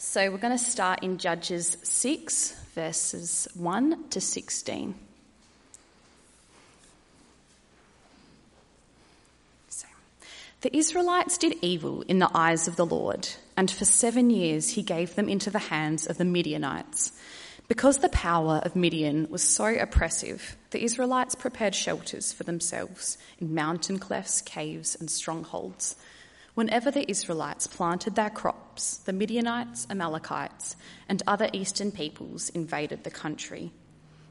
So we're going to start in Judges 6, verses 1 to 16. So, the Israelites did evil in the eyes of the Lord, and for seven years he gave them into the hands of the Midianites. Because the power of Midian was so oppressive, the Israelites prepared shelters for themselves in mountain clefts, caves, and strongholds. Whenever the Israelites planted their crops, the Midianites, Amalekites, and other eastern peoples invaded the country.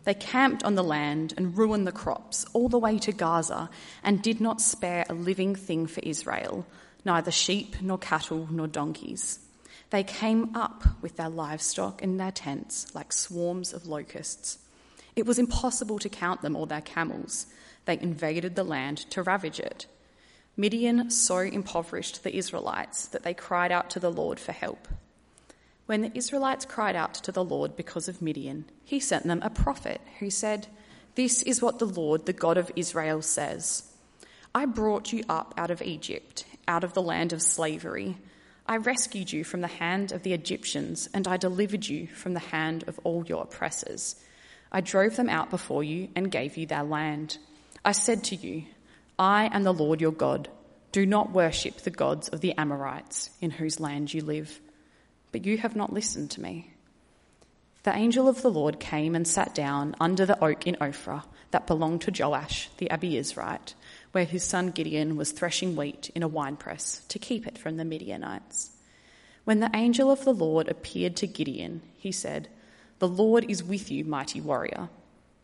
They camped on the land and ruined the crops all the way to Gaza and did not spare a living thing for Israel, neither sheep nor cattle nor donkeys. They came up with their livestock and their tents like swarms of locusts. It was impossible to count them or their camels. They invaded the land to ravage it. Midian so impoverished the Israelites that they cried out to the Lord for help. When the Israelites cried out to the Lord because of Midian, he sent them a prophet who said, This is what the Lord, the God of Israel, says I brought you up out of Egypt, out of the land of slavery. I rescued you from the hand of the Egyptians, and I delivered you from the hand of all your oppressors. I drove them out before you and gave you their land. I said to you, I am the Lord your God. Do not worship the gods of the Amorites in whose land you live. But you have not listened to me. The angel of the Lord came and sat down under the oak in Ophrah that belonged to Joash the Abiezrite, where his son Gideon was threshing wheat in a winepress to keep it from the Midianites. When the angel of the Lord appeared to Gideon, he said, The Lord is with you, mighty warrior.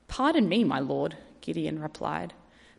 Pardon me, my lord, Gideon replied.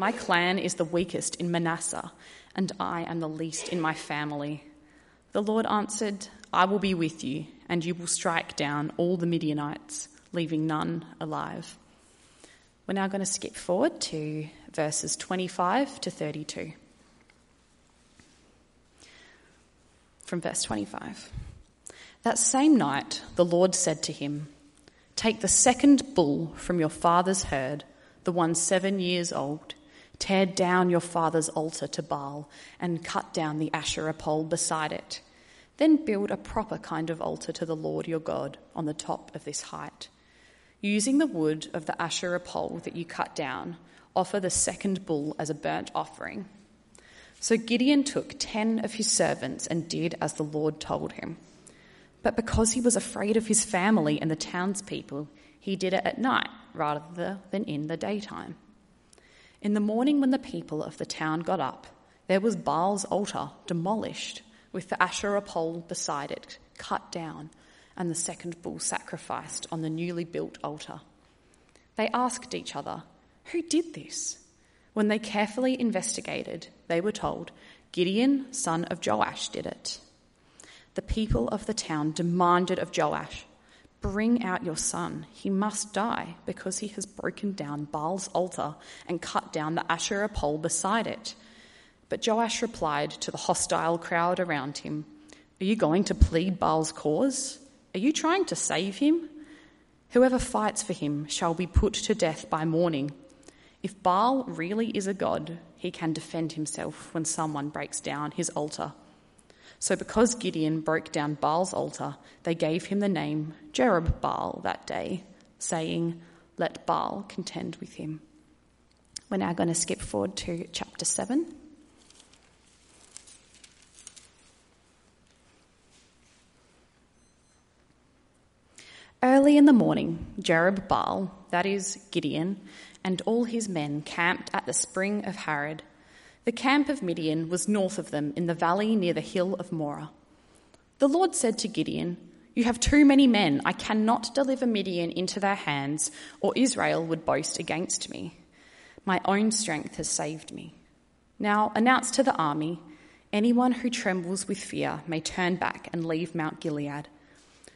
My clan is the weakest in Manasseh, and I am the least in my family. The Lord answered, I will be with you, and you will strike down all the Midianites, leaving none alive. We're now going to skip forward to verses 25 to 32. From verse 25. That same night, the Lord said to him, Take the second bull from your father's herd, the one seven years old Tear down your father's altar to Baal and cut down the Asherah pole beside it. Then build a proper kind of altar to the Lord your God on the top of this height. Using the wood of the Asherah pole that you cut down, offer the second bull as a burnt offering. So Gideon took ten of his servants and did as the Lord told him. But because he was afraid of his family and the townspeople, he did it at night rather than in the daytime. In the morning, when the people of the town got up, there was Baal's altar demolished, with the Asherah pole beside it cut down, and the second bull sacrificed on the newly built altar. They asked each other, Who did this? When they carefully investigated, they were told, Gideon, son of Joash, did it. The people of the town demanded of Joash, Bring out your son. He must die because he has broken down Baal's altar and cut down the Asherah pole beside it. But Joash replied to the hostile crowd around him Are you going to plead Baal's cause? Are you trying to save him? Whoever fights for him shall be put to death by morning. If Baal really is a god, he can defend himself when someone breaks down his altar. So, because Gideon broke down Baal's altar, they gave him the name Jerubbaal that day, saying, Let Baal contend with him. We're now going to skip forward to chapter 7. Early in the morning, Jerubbaal, that is Gideon, and all his men camped at the spring of Harod the camp of Midian was north of them in the valley near the hill of Moreh. The Lord said to Gideon, You have too many men. I cannot deliver Midian into their hands, or Israel would boast against me. My own strength has saved me. Now announce to the army anyone who trembles with fear may turn back and leave Mount Gilead.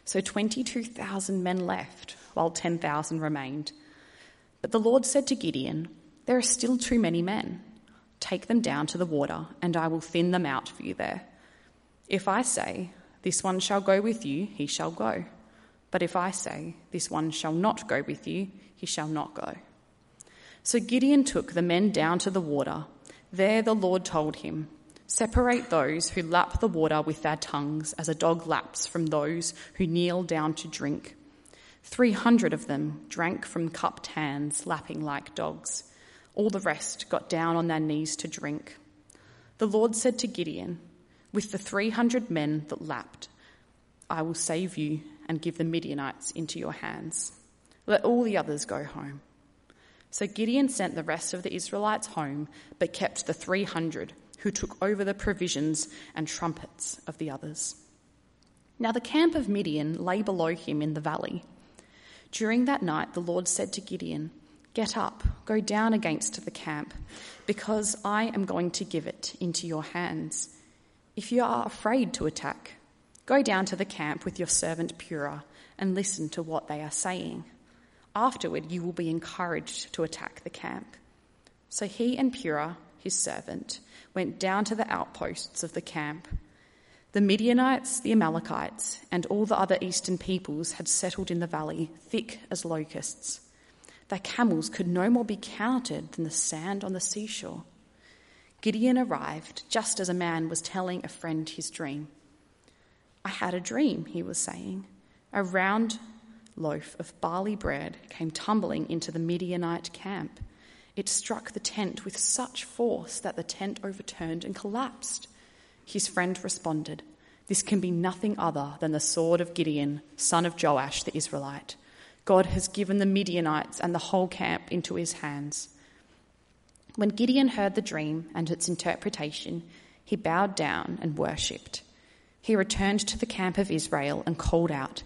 So 22,000 men left, while 10,000 remained. But the Lord said to Gideon, There are still too many men. Take them down to the water, and I will thin them out for you there. If I say, This one shall go with you, he shall go. But if I say, This one shall not go with you, he shall not go. So Gideon took the men down to the water. There the Lord told him, Separate those who lap the water with their tongues as a dog laps from those who kneel down to drink. Three hundred of them drank from cupped hands, lapping like dogs. All the rest got down on their knees to drink. The Lord said to Gideon, With the three hundred men that lapped, I will save you and give the Midianites into your hands. Let all the others go home. So Gideon sent the rest of the Israelites home, but kept the 300 who took over the provisions and trumpets of the others. Now the camp of Midian lay below him in the valley. During that night, the Lord said to Gideon, Get up, go down against the camp, because I am going to give it into your hands. If you are afraid to attack, go down to the camp with your servant Purah and listen to what they are saying. Afterward, you will be encouraged to attack the camp. So he and Purah, his servant, went down to the outposts of the camp. The Midianites, the Amalekites, and all the other eastern peoples had settled in the valley, thick as locusts. Their camels could no more be counted than the sand on the seashore. Gideon arrived just as a man was telling a friend his dream. I had a dream, he was saying. A round loaf of barley bread came tumbling into the Midianite camp. It struck the tent with such force that the tent overturned and collapsed. His friend responded, This can be nothing other than the sword of Gideon, son of Joash the Israelite. God has given the Midianites and the whole camp into his hands. When Gideon heard the dream and its interpretation, he bowed down and worshipped. He returned to the camp of Israel and called out,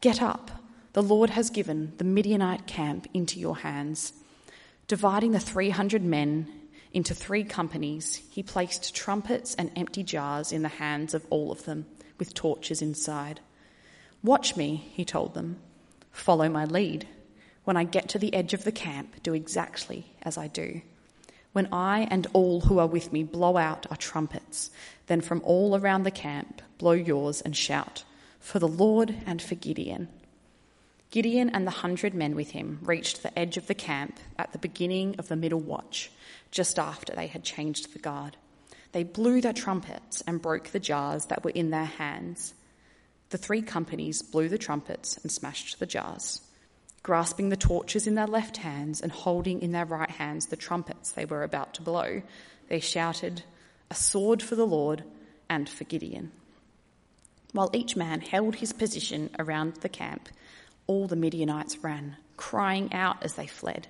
Get up! The Lord has given the Midianite camp into your hands. Dividing the 300 men into three companies, he placed trumpets and empty jars in the hands of all of them, with torches inside. Watch me, he told them. Follow my lead. When I get to the edge of the camp, do exactly as I do. When I and all who are with me blow out our trumpets, then from all around the camp blow yours and shout, For the Lord and for Gideon. Gideon and the hundred men with him reached the edge of the camp at the beginning of the middle watch, just after they had changed the guard. They blew their trumpets and broke the jars that were in their hands. The three companies blew the trumpets and smashed the jars. Grasping the torches in their left hands and holding in their right hands the trumpets they were about to blow, they shouted, A sword for the Lord and for Gideon. While each man held his position around the camp, all the Midianites ran, crying out as they fled.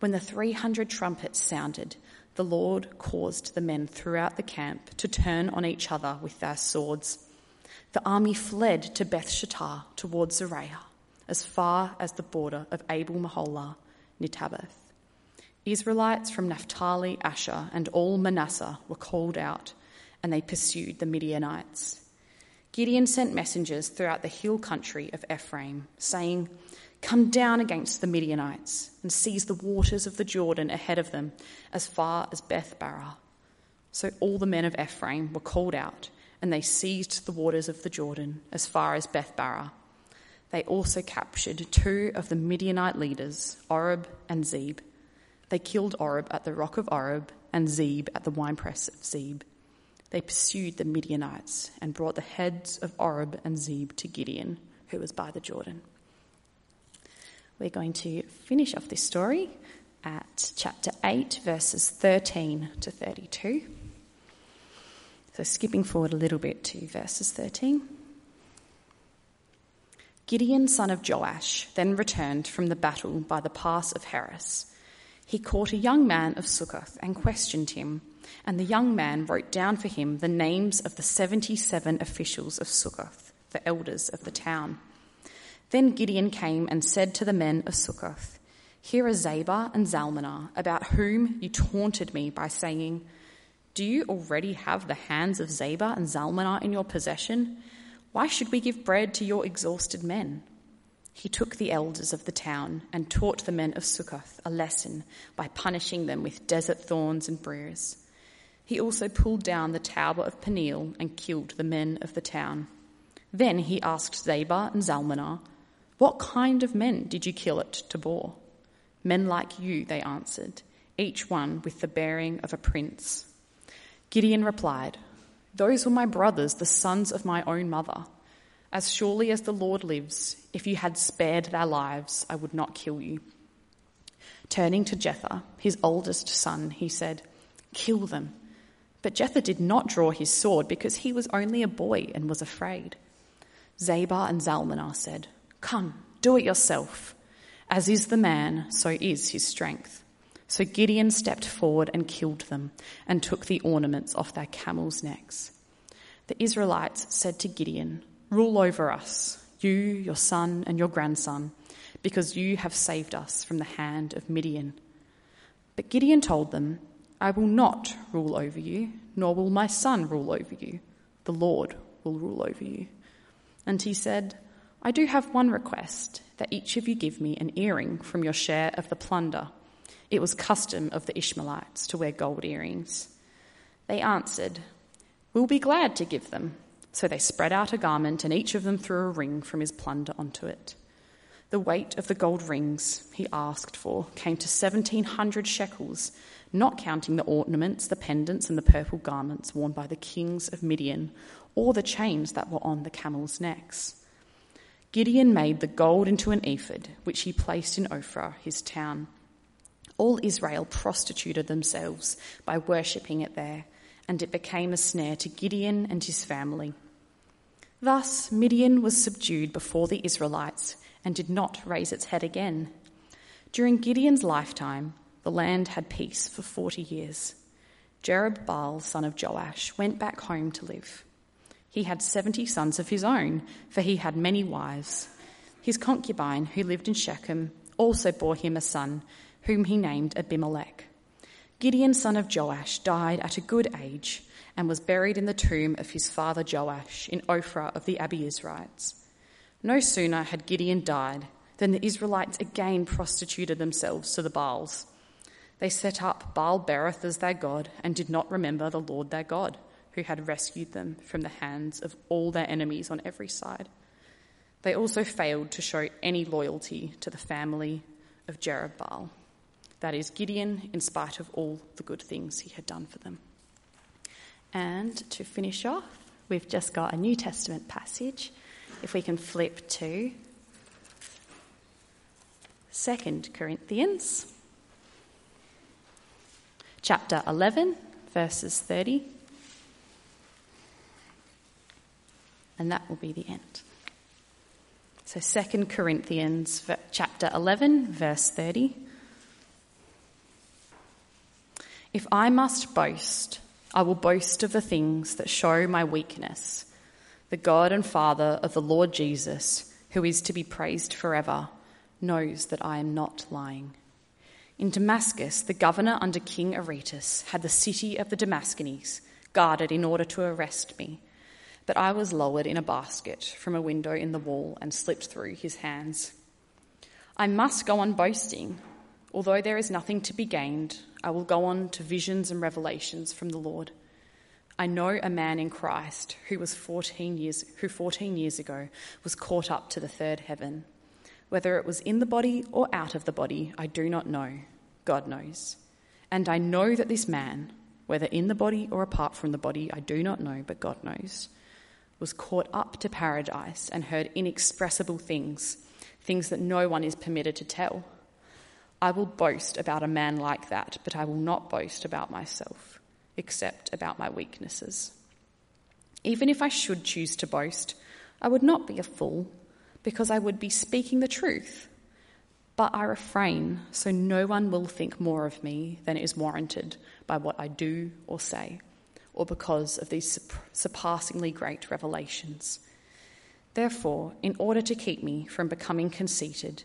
When the 300 trumpets sounded, the Lord caused the men throughout the camp to turn on each other with their swords. The army fled to Beth Shittah towards Zererah, as far as the border of Abel Meholah, Tabbath. Israelites from Naphtali, Asher, and all Manasseh were called out, and they pursued the Midianites. Gideon sent messengers throughout the hill country of Ephraim, saying, Come down against the Midianites and seize the waters of the Jordan ahead of them as far as Beth Barah. So all the men of Ephraim were called out, and they seized the waters of the Jordan as far as Beth Barah. They also captured two of the Midianite leaders, Oreb and Zeb. They killed Oreb at the rock of Oreb and Zeb at the winepress of Zeb they pursued the Midianites and brought the heads of Oreb and Zeb to Gideon, who was by the Jordan. We're going to finish off this story at chapter 8, verses 13 to 32. So, skipping forward a little bit to verses 13. Gideon, son of Joash, then returned from the battle by the pass of Heres. He caught a young man of Succoth and questioned him and the young man wrote down for him the names of the 77 officials of Succoth, the elders of the town. Then Gideon came and said to the men of Succoth, Here are Zebah and Zalmunna, about whom you taunted me by saying, Do you already have the hands of Zebah and Zalmunna in your possession? Why should we give bread to your exhausted men? He took the elders of the town and taught the men of Succoth a lesson by punishing them with desert thorns and briars. He also pulled down the tower of Peniel and killed the men of the town. Then he asked Zebah and Zalmunna, What kind of men did you kill at Tabor? Men like you, they answered, each one with the bearing of a prince. Gideon replied, Those were my brothers, the sons of my own mother. As surely as the Lord lives, if you had spared their lives, I would not kill you. Turning to Jether, his oldest son, he said, Kill them. But Jether did not draw his sword because he was only a boy and was afraid. Zebah and Zalmunna said, Come, do it yourself. As is the man, so is his strength. So Gideon stepped forward and killed them and took the ornaments off their camels' necks. The Israelites said to Gideon, Rule over us, you, your son, and your grandson, because you have saved us from the hand of Midian. But Gideon told them, I will not rule over you, nor will my son rule over you. The Lord will rule over you. And he said, I do have one request that each of you give me an earring from your share of the plunder. It was custom of the Ishmaelites to wear gold earrings. They answered, We'll be glad to give them. So they spread out a garment, and each of them threw a ring from his plunder onto it. The weight of the gold rings he asked for came to 1700 shekels, not counting the ornaments, the pendants, and the purple garments worn by the kings of Midian, or the chains that were on the camels' necks. Gideon made the gold into an ephod, which he placed in Ophrah, his town. All Israel prostituted themselves by worshipping it there, and it became a snare to Gideon and his family. Thus, Midian was subdued before the Israelites and did not raise its head again. During Gideon's lifetime, the land had peace for 40 years. Jerubbaal, son of Joash, went back home to live. He had 70 sons of his own, for he had many wives. His concubine, who lived in Shechem, also bore him a son, whom he named Abimelech. Gideon, son of Joash, died at a good age and was buried in the tomb of his father Joash in Ophrah of the Abiezrites. No sooner had Gideon died than the Israelites again prostituted themselves to the Baals. They set up Baal Berith as their god and did not remember the Lord their God, who had rescued them from the hands of all their enemies on every side. They also failed to show any loyalty to the family of Jerubbaal, that is, Gideon, in spite of all the good things he had done for them. And to finish off, we've just got a New Testament passage. If we can flip to 2 Corinthians chapter 11, verses 30. And that will be the end. So 2 Corinthians chapter 11, verse 30. If I must boast, I will boast of the things that show my weakness. The God and Father of the Lord Jesus, who is to be praised forever, knows that I am not lying. In Damascus, the governor under King Aretas had the city of the Damascenes guarded in order to arrest me. But I was lowered in a basket from a window in the wall and slipped through his hands. I must go on boasting Although there is nothing to be gained, I will go on to visions and revelations from the Lord. I know a man in Christ who was 14 years who 14 years ago was caught up to the third heaven. Whether it was in the body or out of the body, I do not know. God knows. And I know that this man, whether in the body or apart from the body, I do not know, but God knows, was caught up to paradise and heard inexpressible things, things that no one is permitted to tell. I will boast about a man like that, but I will not boast about myself, except about my weaknesses. Even if I should choose to boast, I would not be a fool, because I would be speaking the truth. But I refrain, so no one will think more of me than is warranted by what I do or say, or because of these surpassingly great revelations. Therefore, in order to keep me from becoming conceited,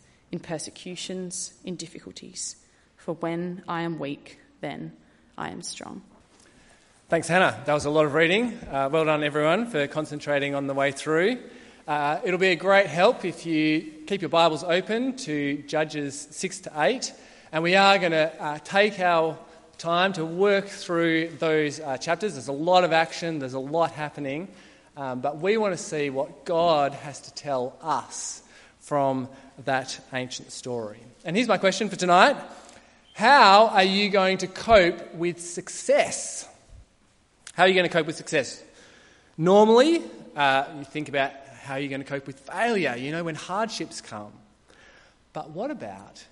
in persecutions, in difficulties. For when I am weak, then I am strong. Thanks, Hannah. That was a lot of reading. Uh, well done, everyone, for concentrating on the way through. Uh, it'll be a great help if you keep your Bibles open to Judges 6 to 8. And we are going to uh, take our time to work through those uh, chapters. There's a lot of action, there's a lot happening. Um, but we want to see what God has to tell us from that ancient story. And here's my question for tonight How are you going to cope with success? How are you going to cope with success? Normally, uh, you think about how you're going to cope with failure, you know, when hardships come. But what about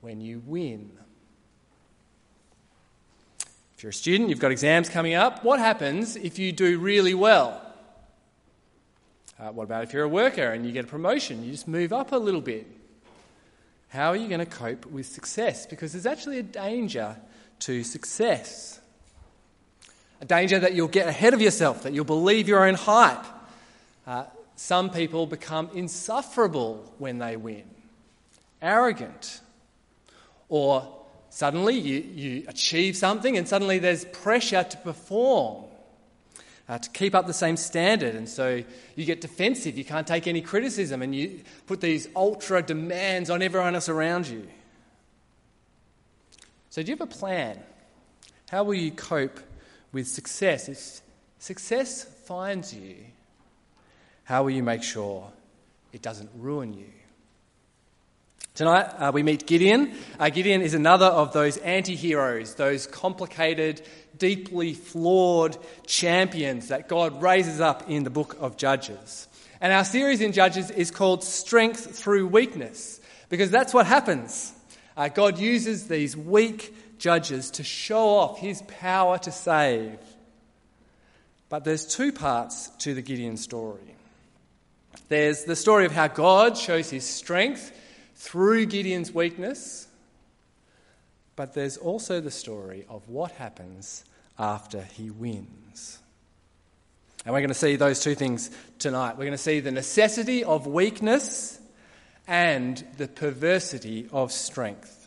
when you win? If you're a student, you've got exams coming up. What happens if you do really well? Uh, what about if you're a worker and you get a promotion? You just move up a little bit. How are you going to cope with success? Because there's actually a danger to success a danger that you'll get ahead of yourself, that you'll believe your own hype. Uh, some people become insufferable when they win, arrogant, or suddenly you, you achieve something and suddenly there's pressure to perform. Uh, to keep up the same standard, and so you get defensive. You can't take any criticism, and you put these ultra demands on everyone else around you. So, do you have a plan? How will you cope with success. If success finds you, how will you make sure it doesn't ruin you? Tonight uh, we meet Gideon. Uh, Gideon is another of those anti heroes, those complicated, deeply flawed champions that God raises up in the book of Judges. And our series in Judges is called Strength Through Weakness, because that's what happens. Uh, God uses these weak, judges to show off his power to save. But there's two parts to the Gideon story. There's the story of how God shows his strength through Gideon's weakness, but there's also the story of what happens after he wins. And we're going to see those two things tonight. We're going to see the necessity of weakness and the perversity of strength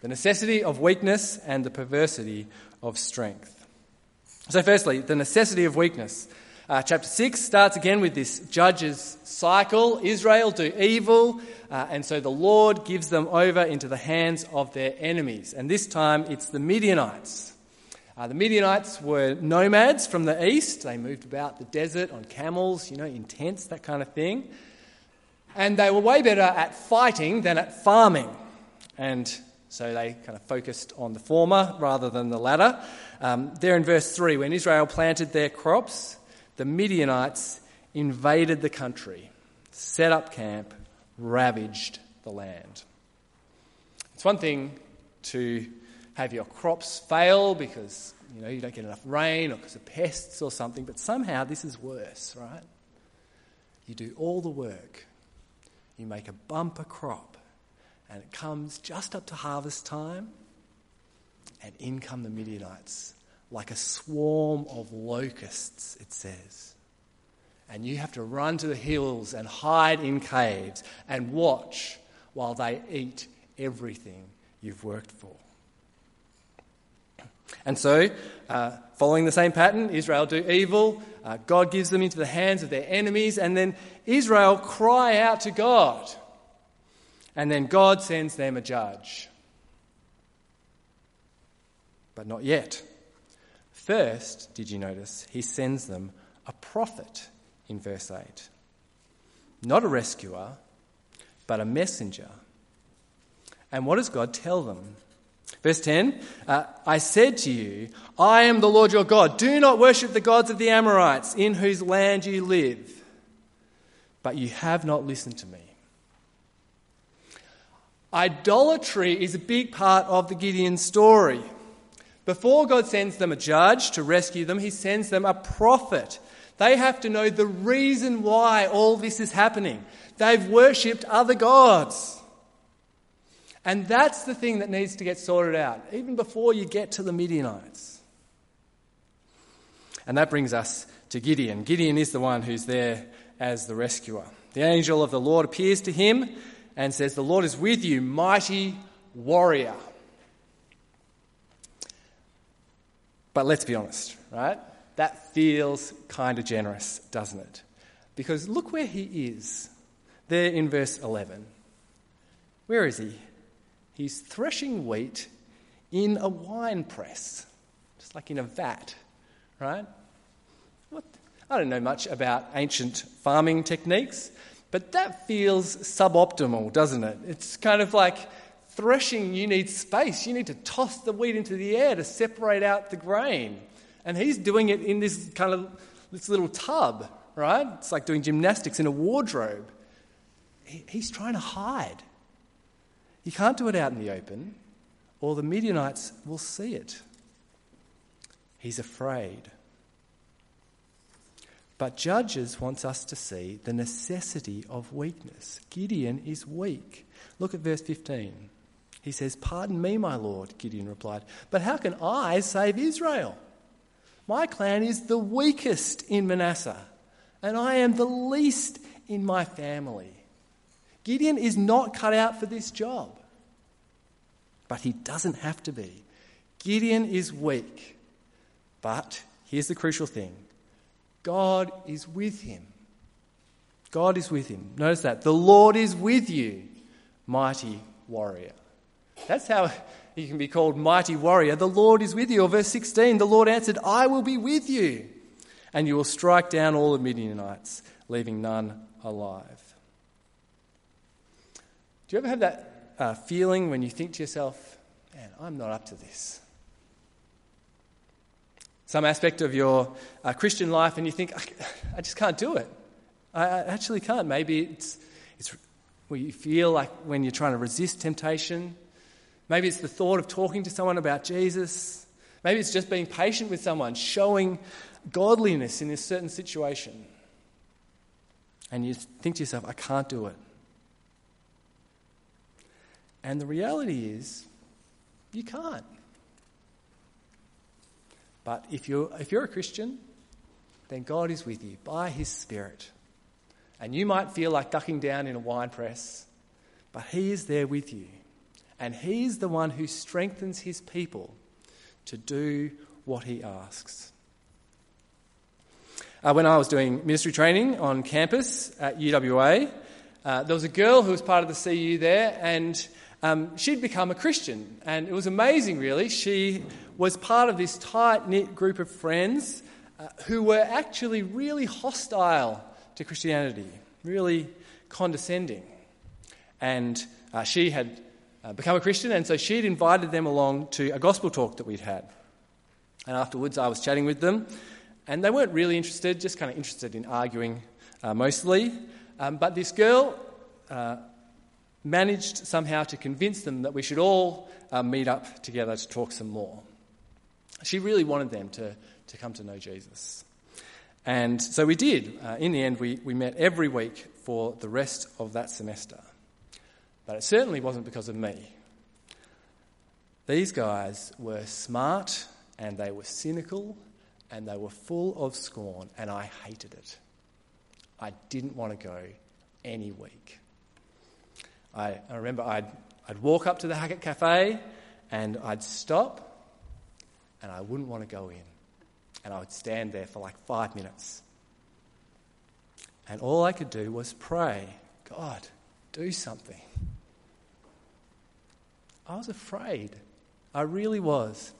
the necessity of weakness and the perversity of strength. So, firstly, the necessity of weakness. Uh, chapter 6 starts again with this judges cycle. Israel do evil, uh, and so the Lord gives them over into the hands of their enemies. And this time it's the Midianites. Uh, the Midianites were nomads from the east. They moved about the desert on camels, you know, in tents, that kind of thing. And they were way better at fighting than at farming. And so they kind of focused on the former rather than the latter. Um, there in verse 3, when Israel planted their crops, the Midianites invaded the country, set up camp, ravaged the land. It's one thing to have your crops fail because you know you don't get enough rain or because of pests or something, but somehow this is worse, right? You do all the work, you make a bumper crop, and it comes just up to harvest time, and in come the Midianites, like a swarm of locusts, it says. And you have to run to the hills and hide in caves and watch while they eat everything you've worked for. And so, uh, following the same pattern, Israel do evil, uh, God gives them into the hands of their enemies, and then Israel cry out to God and then God sends them a judge. But not yet. First, did you notice, he sends them a prophet in verse 8. Not a rescuer, but a messenger. And what does God tell them? Verse 10 uh, I said to you, I am the Lord your God. Do not worship the gods of the Amorites in whose land you live. But you have not listened to me. Idolatry is a big part of the Gideon story. Before God sends them a judge to rescue them, he sends them a prophet They have to know the reason why all this is happening. They've worshipped other gods. And that's the thing that needs to get sorted out, even before you get to the Midianites. And that brings us to Gideon. Gideon is the one who's there as the rescuer. The angel of the Lord appears to him and says, The Lord is with you, mighty warrior. But let's be honest, right? That feels kind of generous, doesn't it? Because look where he is. There in verse 11. Where is he? He's threshing wheat in a wine press, just like in a vat, right? What? I don't know much about ancient farming techniques, but that feels suboptimal, doesn't it? It's kind of like threshing, you need space. You need to toss the wheat into the air to separate out the grain. And he's doing it in this kind of this little tub, right? It's like doing gymnastics in a wardrobe. He, he's trying to hide. He can't do it out in the open, or the Midianites will see it. He's afraid. But Judges wants us to see the necessity of weakness. Gideon is weak. Look at verse 15. He says, Pardon me, my Lord, Gideon replied, but how can I save Israel? My clan is the weakest in Manasseh, and I am the least in my family. Gideon is not cut out for this job, but he doesn't have to be. Gideon is weak, but here's the crucial thing God is with him. God is with him. Notice that. The Lord is with you, mighty warrior. That's how he can be called mighty warrior. The Lord is with you. Or verse 16, the Lord answered, I will be with you, and you will strike down all the Midianites, leaving none alive. Do you ever have that uh, feeling when you think to yourself, man, I'm not up to this? Some aspect of your uh, Christian life, and you think, I, just can't do it. I, I actually can't. Maybe it's, it's where you feel like when you're trying to resist temptation, Maybe it's the thought of talking to someone about Jesus. Maybe it's just being patient with someone, showing godliness in a certain situation. And you think to yourself, I can't do it. And the reality is, you can't. But if you're, if you're a Christian, then God is with you by His Spirit. And you might feel like ducking down in a wine press, but He is there with you. And He is the one who strengthens His people to do what He asks. Uh, when I was doing ministry training on campus at UWA, uh, there was a girl who was part of the CU there, and um, she'd become a Christian. And it was amazing, really. She was part of this tight knit group of friends uh, who were actually really hostile to Christianity, really condescending. And uh, she had uh, become a Christian, and so she'd invited them along to a gospel talk that we'd had. And afterwards, I was chatting with them, and they weren't really interested, just kind of interested in arguing uh, mostly. Um, but this girl uh, managed somehow to convince them that we should all uh, meet up together to talk some more. She really wanted them to, to come to know Jesus. And so we did. Uh, in the end, we, we met every week for the rest of that semester. But it certainly wasn't because of me. These guys were smart and they were cynical and they were full of scorn, and I hated it. I didn't want to go any week. I, I remember I'd, I'd walk up to the Hackett Cafe and I'd stop and I wouldn't want to go in. And I would stand there for like five minutes. And all I could do was pray God, do something. I was afraid. I really was.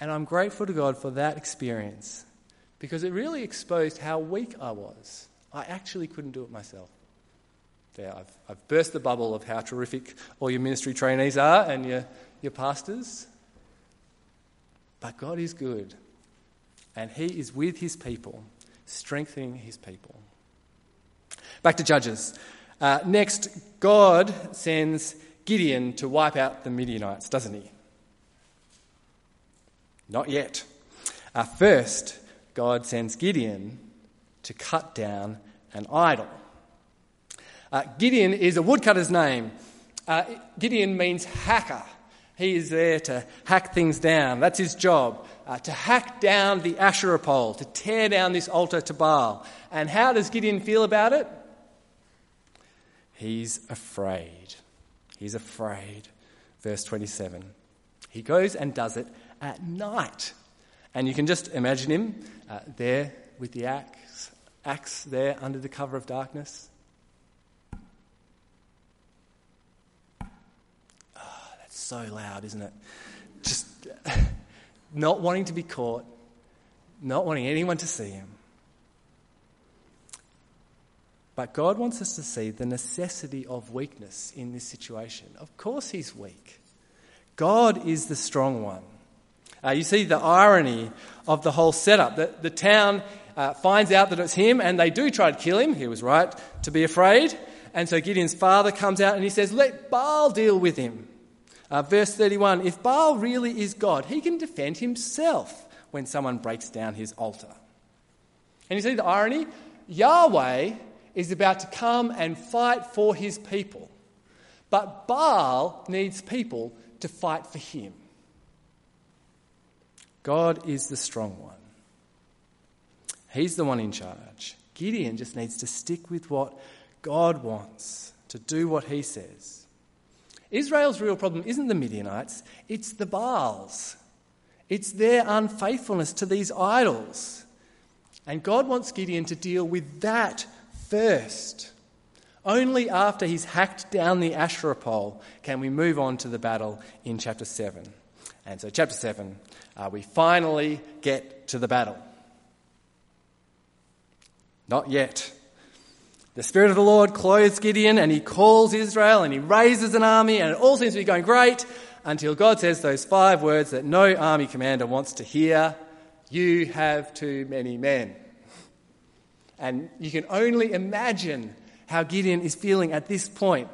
And I'm grateful to God for that experience because it really exposed how weak I was. I actually couldn't do it myself. There, I've, I've burst the bubble of how terrific all your ministry trainees are and your, your pastors. But God is good, and He is with His people, strengthening His people. Back to Judges. Uh, next, God sends Gideon to wipe out the Midianites, doesn't he? Not yet. Uh, first, God sends Gideon to cut down an idol. Uh, Gideon is a woodcutter's name. Uh, Gideon means hacker. He is there to hack things down. That's his job. Uh, to hack down the Asherah pole, to tear down this altar to Baal. And how does Gideon feel about it? He's afraid. He's afraid. Verse 27. He goes and does it at night. And you can just imagine him uh, there with the axe, axe there under the cover of darkness. Oh, that's so loud, isn't it? Just not wanting to be caught, not wanting anyone to see him. But God wants us to see the necessity of weakness in this situation. Of course, He's weak. God is the strong one. Uh, you see the irony of the whole setup. The, the town uh, finds out that it's him and they do try to kill him. He was right to be afraid. And so Gideon's father comes out and he says, Let Baal deal with him. Uh, verse 31 If Baal really is God, he can defend himself when someone breaks down his altar. And you see the irony? Yahweh is about to come and fight for his people. But Baal needs people to fight for him. God is the strong one. He's the one in charge. Gideon just needs to stick with what God wants, to do what he says. Israel's real problem isn't the Midianites, it's the Baals. It's their unfaithfulness to these idols. And God wants Gideon to deal with that first. Only after he's hacked down the Asherah pole can we move on to the battle in chapter 7. And so, chapter 7, uh, we finally get to the battle. Not yet. The Spirit of the Lord clothes Gideon and he calls Israel and he raises an army and it all seems to be going great until God says those five words that no army commander wants to hear You have too many men. And you can only imagine how Gideon is feeling at this point.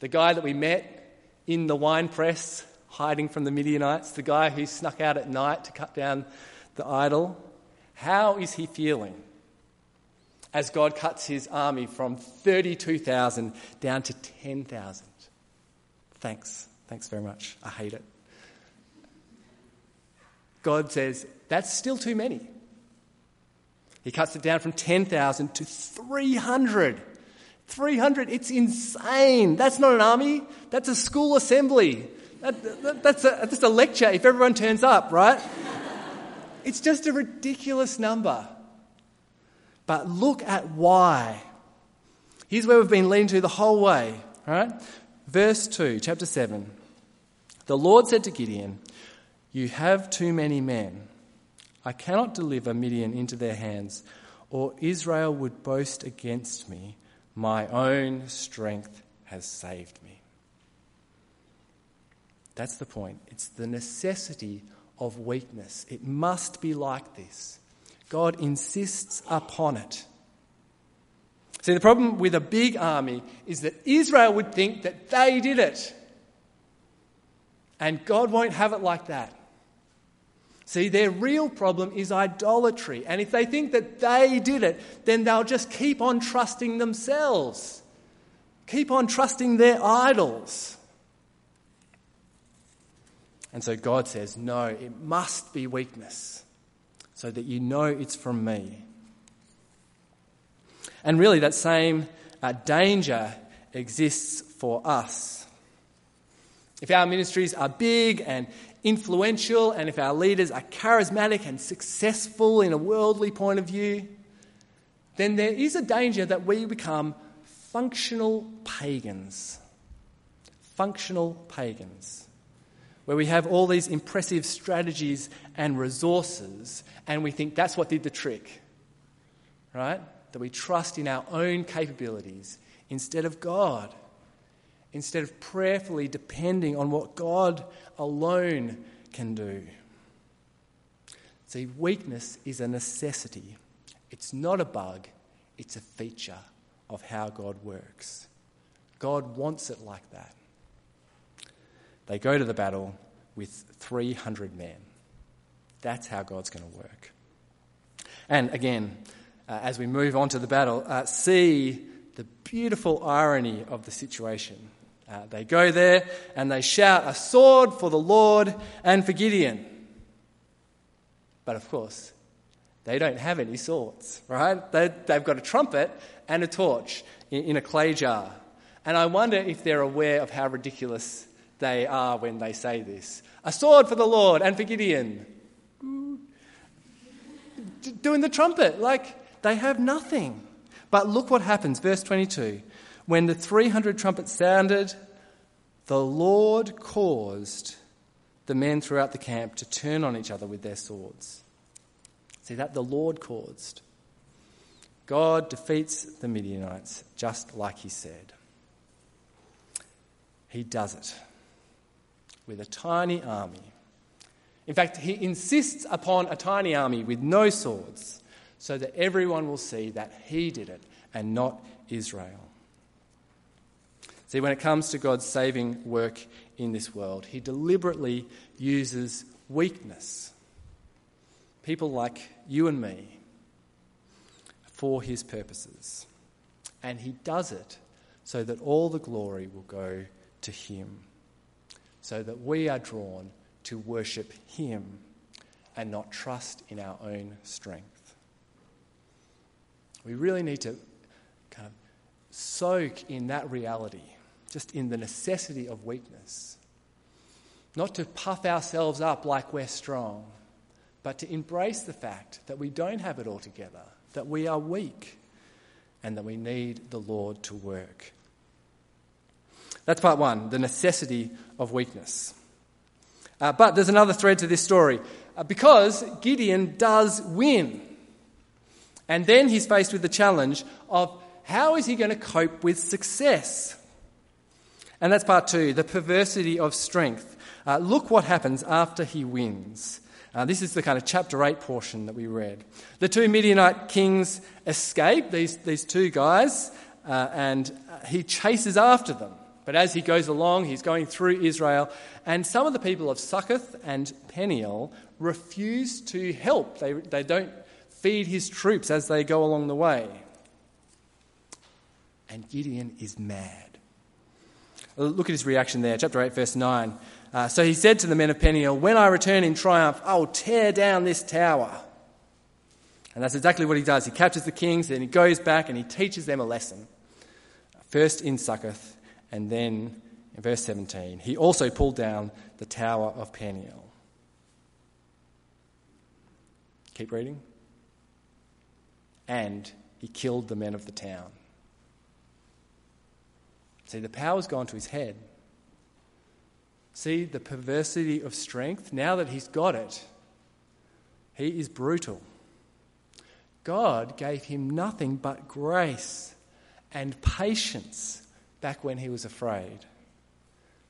The guy that we met in the wine press, hiding from the Midianites, the guy who snuck out at night to cut down the idol, how is he feeling as God cuts his army from 32,000 down to 10,000? Thanks. Thanks very much. I hate it. God says, that's still too many. He cuts it down from 10,000 to 300. 300, it's insane. That's not an army, that's a school assembly. That, that, that's, a, that's a lecture if everyone turns up, right? it's just a ridiculous number. But look at why. Here's where we've been leading to the whole way, right? Verse 2, chapter 7. The Lord said to Gideon, You have too many men. I cannot deliver Midian into their hands, or Israel would boast against me. My own strength has saved me. That's the point. It's the necessity of weakness. It must be like this. God insists upon it. See, the problem with a big army is that Israel would think that they did it. And God won't have it like that. See, their real problem is idolatry. And if they think that they did it, then they'll just keep on trusting themselves, keep on trusting their idols. And so God says, No, it must be weakness so that you know it's from me. And really, that same uh, danger exists for us. If our ministries are big and influential and if our leaders are charismatic and successful in a worldly point of view, then there is a danger that we become functional pagans. Functional pagans. Where we have all these impressive strategies and resources, and we think that's what did the trick. Right? That we trust in our own capabilities instead of God instead of prayerfully depending on what God alone can do. See, weakness is a necessity, it's not a bug, it's a feature of how God works. God wants it like that. They go to the battle with 300 men. That's how God's going to work. And again, uh, as we move on to the battle, uh, see the beautiful irony of the situation. Uh, they go there and they shout, A sword for the Lord and for Gideon. But of course, they don't have any swords, right? They, have got a trumpet and a torch in, in a clay jar. And I wonder if they're aware of how ridiculous they are when they say this. A sword for the Lord and for Gideon. Doing the trumpet. Like, they have nothing. But look what happens, verse 22. When the 300 trumpets sounded, the Lord caused the men throughout the camp to turn on each other with their swords. See that? The Lord caused. God defeats the Midianites just like he said. He does it with a tiny army. In fact, he insists upon a tiny army with no swords so that everyone will see that he did it and not Israel. See, when it comes to God's saving work in this world, he deliberately uses weakness. People like you and me for his purposes. And he does it so that all the glory will go to him, so that we are drawn to worship him and not trust in our own strength. We really need to kind of soak in that reality, just in the necessity of weakness. Not to puff ourselves up like we're strong, but to embrace the fact that we don't have it all together, that we are weak, and that we need the Lord to work. That's part one the necessity of weakness. Uh, but there's another thread to this story uh, because Gideon does win. And then he's faced with the challenge of how is he going to cope with success? And that's part two the perversity of strength. Uh, look what happens after he wins. Uh, this is the kind of chapter 8 portion that we read. The two Midianite kings escape, these, these two guys, uh, and uh, he chases after them. But as he goes along, he's going through Israel, and some of the people of Succoth and Peniel refuse to help. They, they don't feed his troops as they go along the way. And Gideon is mad. Look at his reaction there, chapter 8, verse 9. Uh, so he said to the men of Peniel, When I return in triumph, I will tear down this tower. And that's exactly what he does. He captures the kings, then he goes back and he teaches them a lesson. First in Succoth, and then in verse 17, he also pulled down the tower of Peniel. Keep reading. And he killed the men of the town. See, the power's gone to his head. See the perversity of strength? Now that he's got it, he is brutal. God gave him nothing but grace and patience back when he was afraid.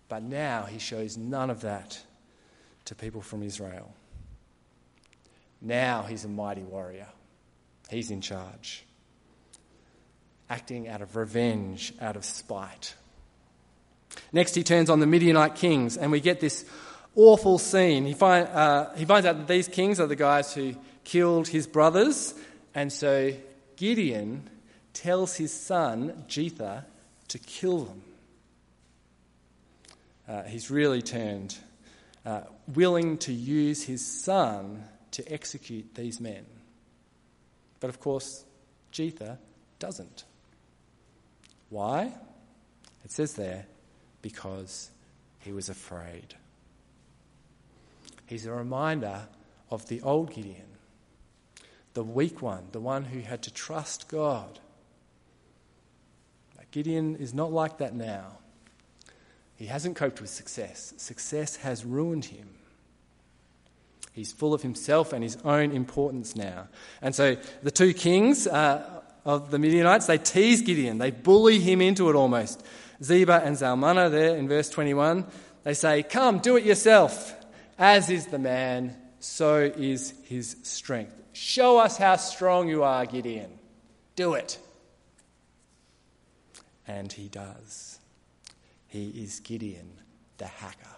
But now he shows none of that to people from Israel. Now he's a mighty warrior. He's in charge, acting out of revenge, out of spite. Next, he turns on the Midianite kings, and we get this awful scene. He, find, uh, he finds out that these kings are the guys who killed his brothers, and so Gideon tells his son, Jether, to kill them. Uh, he's really turned, uh, willing to use his son to execute these men. But of course, Jether doesn't. Why? It says there, because he was afraid. He's a reminder of the old Gideon, the weak one, the one who had to trust God. Gideon is not like that now. He hasn't coped with success. Success has ruined him. He's full of himself and his own importance now. And so the two kings uh, of the Midianites, they tease Gideon, they bully him into it almost. Zebah and Zalmunna, there in verse 21, they say, Come, do it yourself. As is the man, so is his strength. Show us how strong you are, Gideon. Do it. And he does. He is Gideon, the hacker.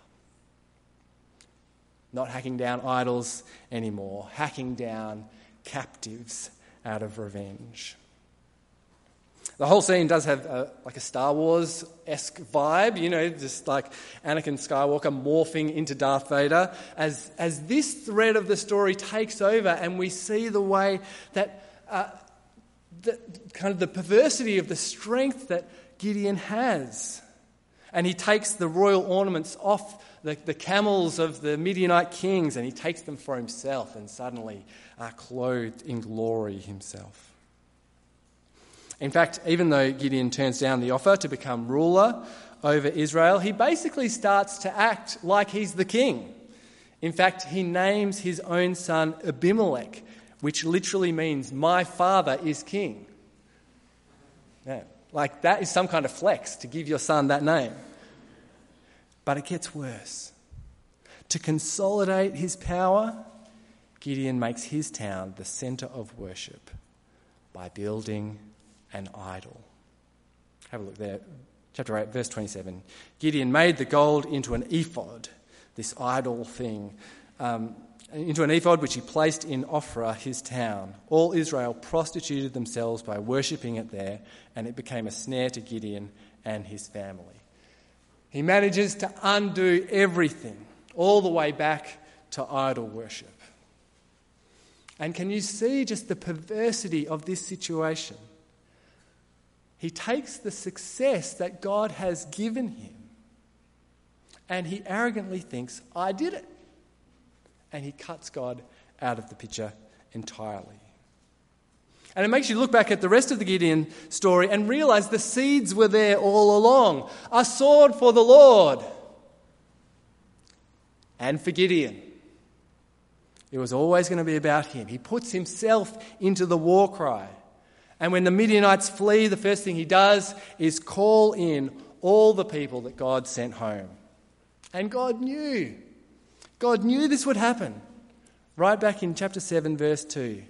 Not hacking down idols anymore, hacking down captives out of revenge. The whole scene does have a, like a Star Wars esque vibe, you know, just like Anakin Skywalker morphing into Darth Vader. As, as this thread of the story takes over, and we see the way that uh, the, kind of the perversity of the strength that Gideon has. And he takes the royal ornaments off the, the camels of the Midianite kings and he takes them for himself and suddenly are clothed in glory himself. In fact, even though Gideon turns down the offer to become ruler over Israel, he basically starts to act like he's the king. In fact, he names his own son Abimelech, which literally means, My father is king. Yeah, like that is some kind of flex to give your son that name. But it gets worse. To consolidate his power, Gideon makes his town the centre of worship by building an idol. Have a look there. Chapter 8, verse 27. Gideon made the gold into an ephod, this idol thing, um, into an ephod which he placed in Ophrah, his town. All Israel prostituted themselves by worshipping it there, and it became a snare to Gideon and his family. He manages to undo everything, all the way back to idol worship. And can you see just the perversity of this situation? He takes the success that God has given him and he arrogantly thinks, I did it. And he cuts God out of the picture entirely. And it makes you look back at the rest of the Gideon story and realize the seeds were there all along. A sword for the Lord and for Gideon. It was always going to be about him. He puts himself into the war cry. And when the Midianites flee, the first thing he does is call in all the people that God sent home. And God knew. God knew this would happen. Right back in chapter 7, verse 2.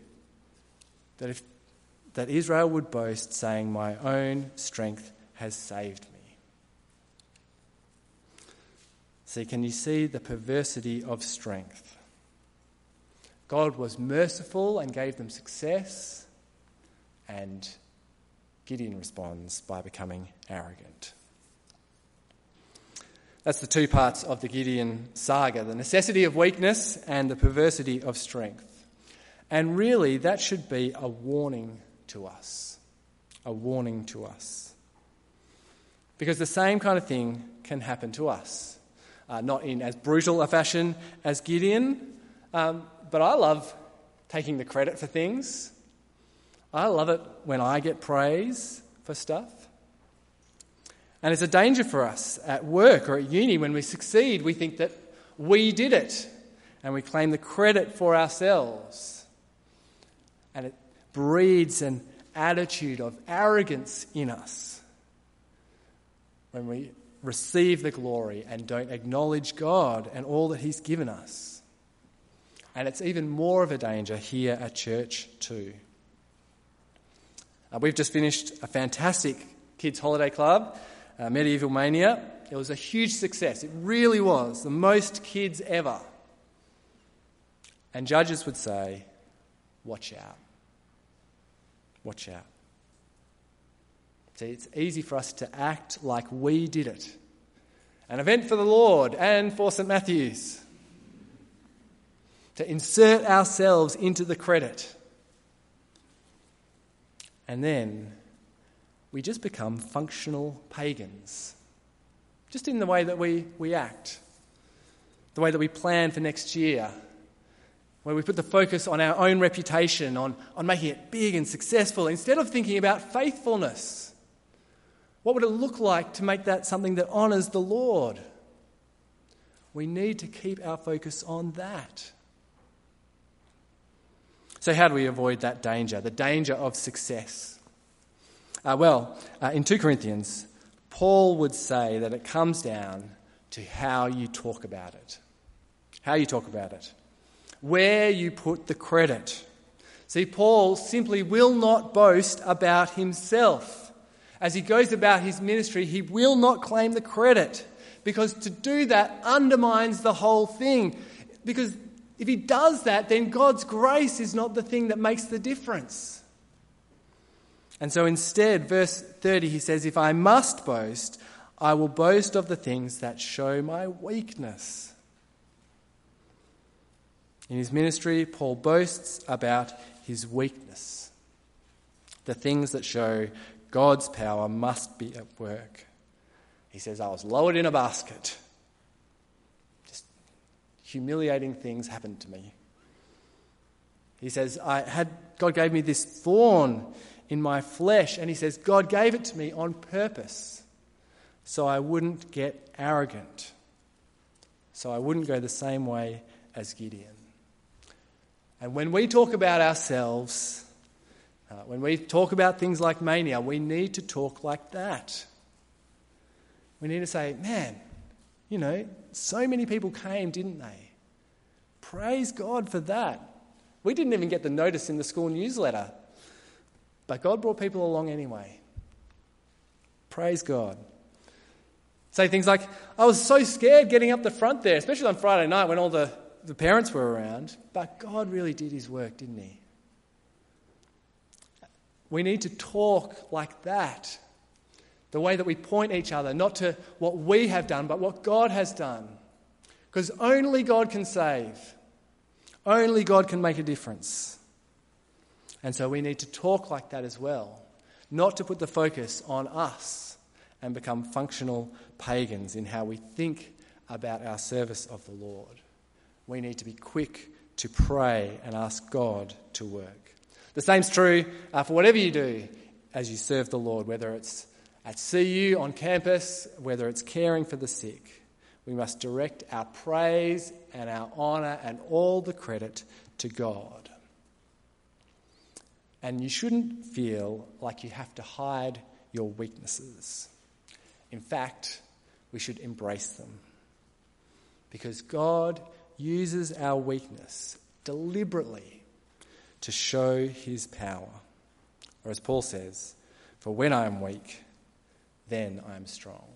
That if that Israel would boast, saying, My own strength has saved me. See, can you see the perversity of strength? God was merciful and gave them success, and Gideon responds by becoming arrogant. That's the two parts of the Gideon saga the necessity of weakness and the perversity of strength. And really, that should be a warning to us, a warning to us. Because the same kind of thing can happen to us. Uh, not in as brutal a fashion as Gideon, um, but I love taking the credit for things. I love it when I get praise for stuff. And it's a danger for us at work or at uni when we succeed. We think that we did it and we claim the credit for ourselves. And it breeds an attitude of arrogance in us when we receive the glory and don't acknowledge God and all that He's given us. And it's even more of a danger here at church, too. Uh, we've just finished a fantastic kids' holiday club, uh, Medieval Mania. It was a huge success. It really was. The most kids ever. And judges would say, watch out. Watch out. See, it's easy for us to act like we did it. An event for the Lord and for St. Matthew's. To insert ourselves into the credit. And then we just become functional pagans. Just in the way that we, we act, the way that we plan for next year, where we put the focus on our own reputation, on, on making it big and successful, instead of thinking about faithfulness. What would it look like to make that something that honours the Lord? We need to keep our focus on that. So, how do we avoid that danger, the danger of success? Uh, well, uh, in 2 Corinthians, Paul would say that it comes down to how you talk about it. How you talk about it where you put the credit. See, Paul simply will not boast about himself. As he goes about his ministry, he will not claim the credit because to do that undermines the whole thing. Because if he does that, then God's grace is not the thing that makes the difference. And so instead, verse 30, he says, If I must boast, I will boast of the things that show my weakness. In his ministry, Paul boasts about his weakness. The things that show God's power must be at work. He says, I was lowered in a basket. Just humiliating things happened to me. He says, I had, God gave me this thorn in my flesh. And he says, God gave it to me on purpose so I wouldn't get arrogant, so I wouldn't go the same way as Gideon. And when we talk about ourselves, uh, when we talk about things like mania, we need to talk like that. We need to say, man, you know, so many people came, didn't they? Praise God for that. We didn't even get the notice in the school newsletter but God brought people along anyway. Praise God. Say things like, I was so scared getting up the front there, especially on Friday night when all the, the parents were around. But God really did his work, didn't he? We need to talk like that. The way that we point each other, not to what we have done, but what God has done. Because only God can save, only God can make a difference. And so we need to talk like that as well, not to put the focus on us and become functional pagans in how we think about our service of the Lord. We need to be quick to pray and ask God to work. The same's true uh, for whatever you do as you serve the Lord, whether it's at CU on campus, whether it's caring for the sick. We must direct our praise and our honour and all the credit to God. And you shouldn't feel like you have to hide your weaknesses. In fact, we should embrace them. Because God uses our weakness deliberately to show his power. Or as Paul says, for when I am weak, then I am strong.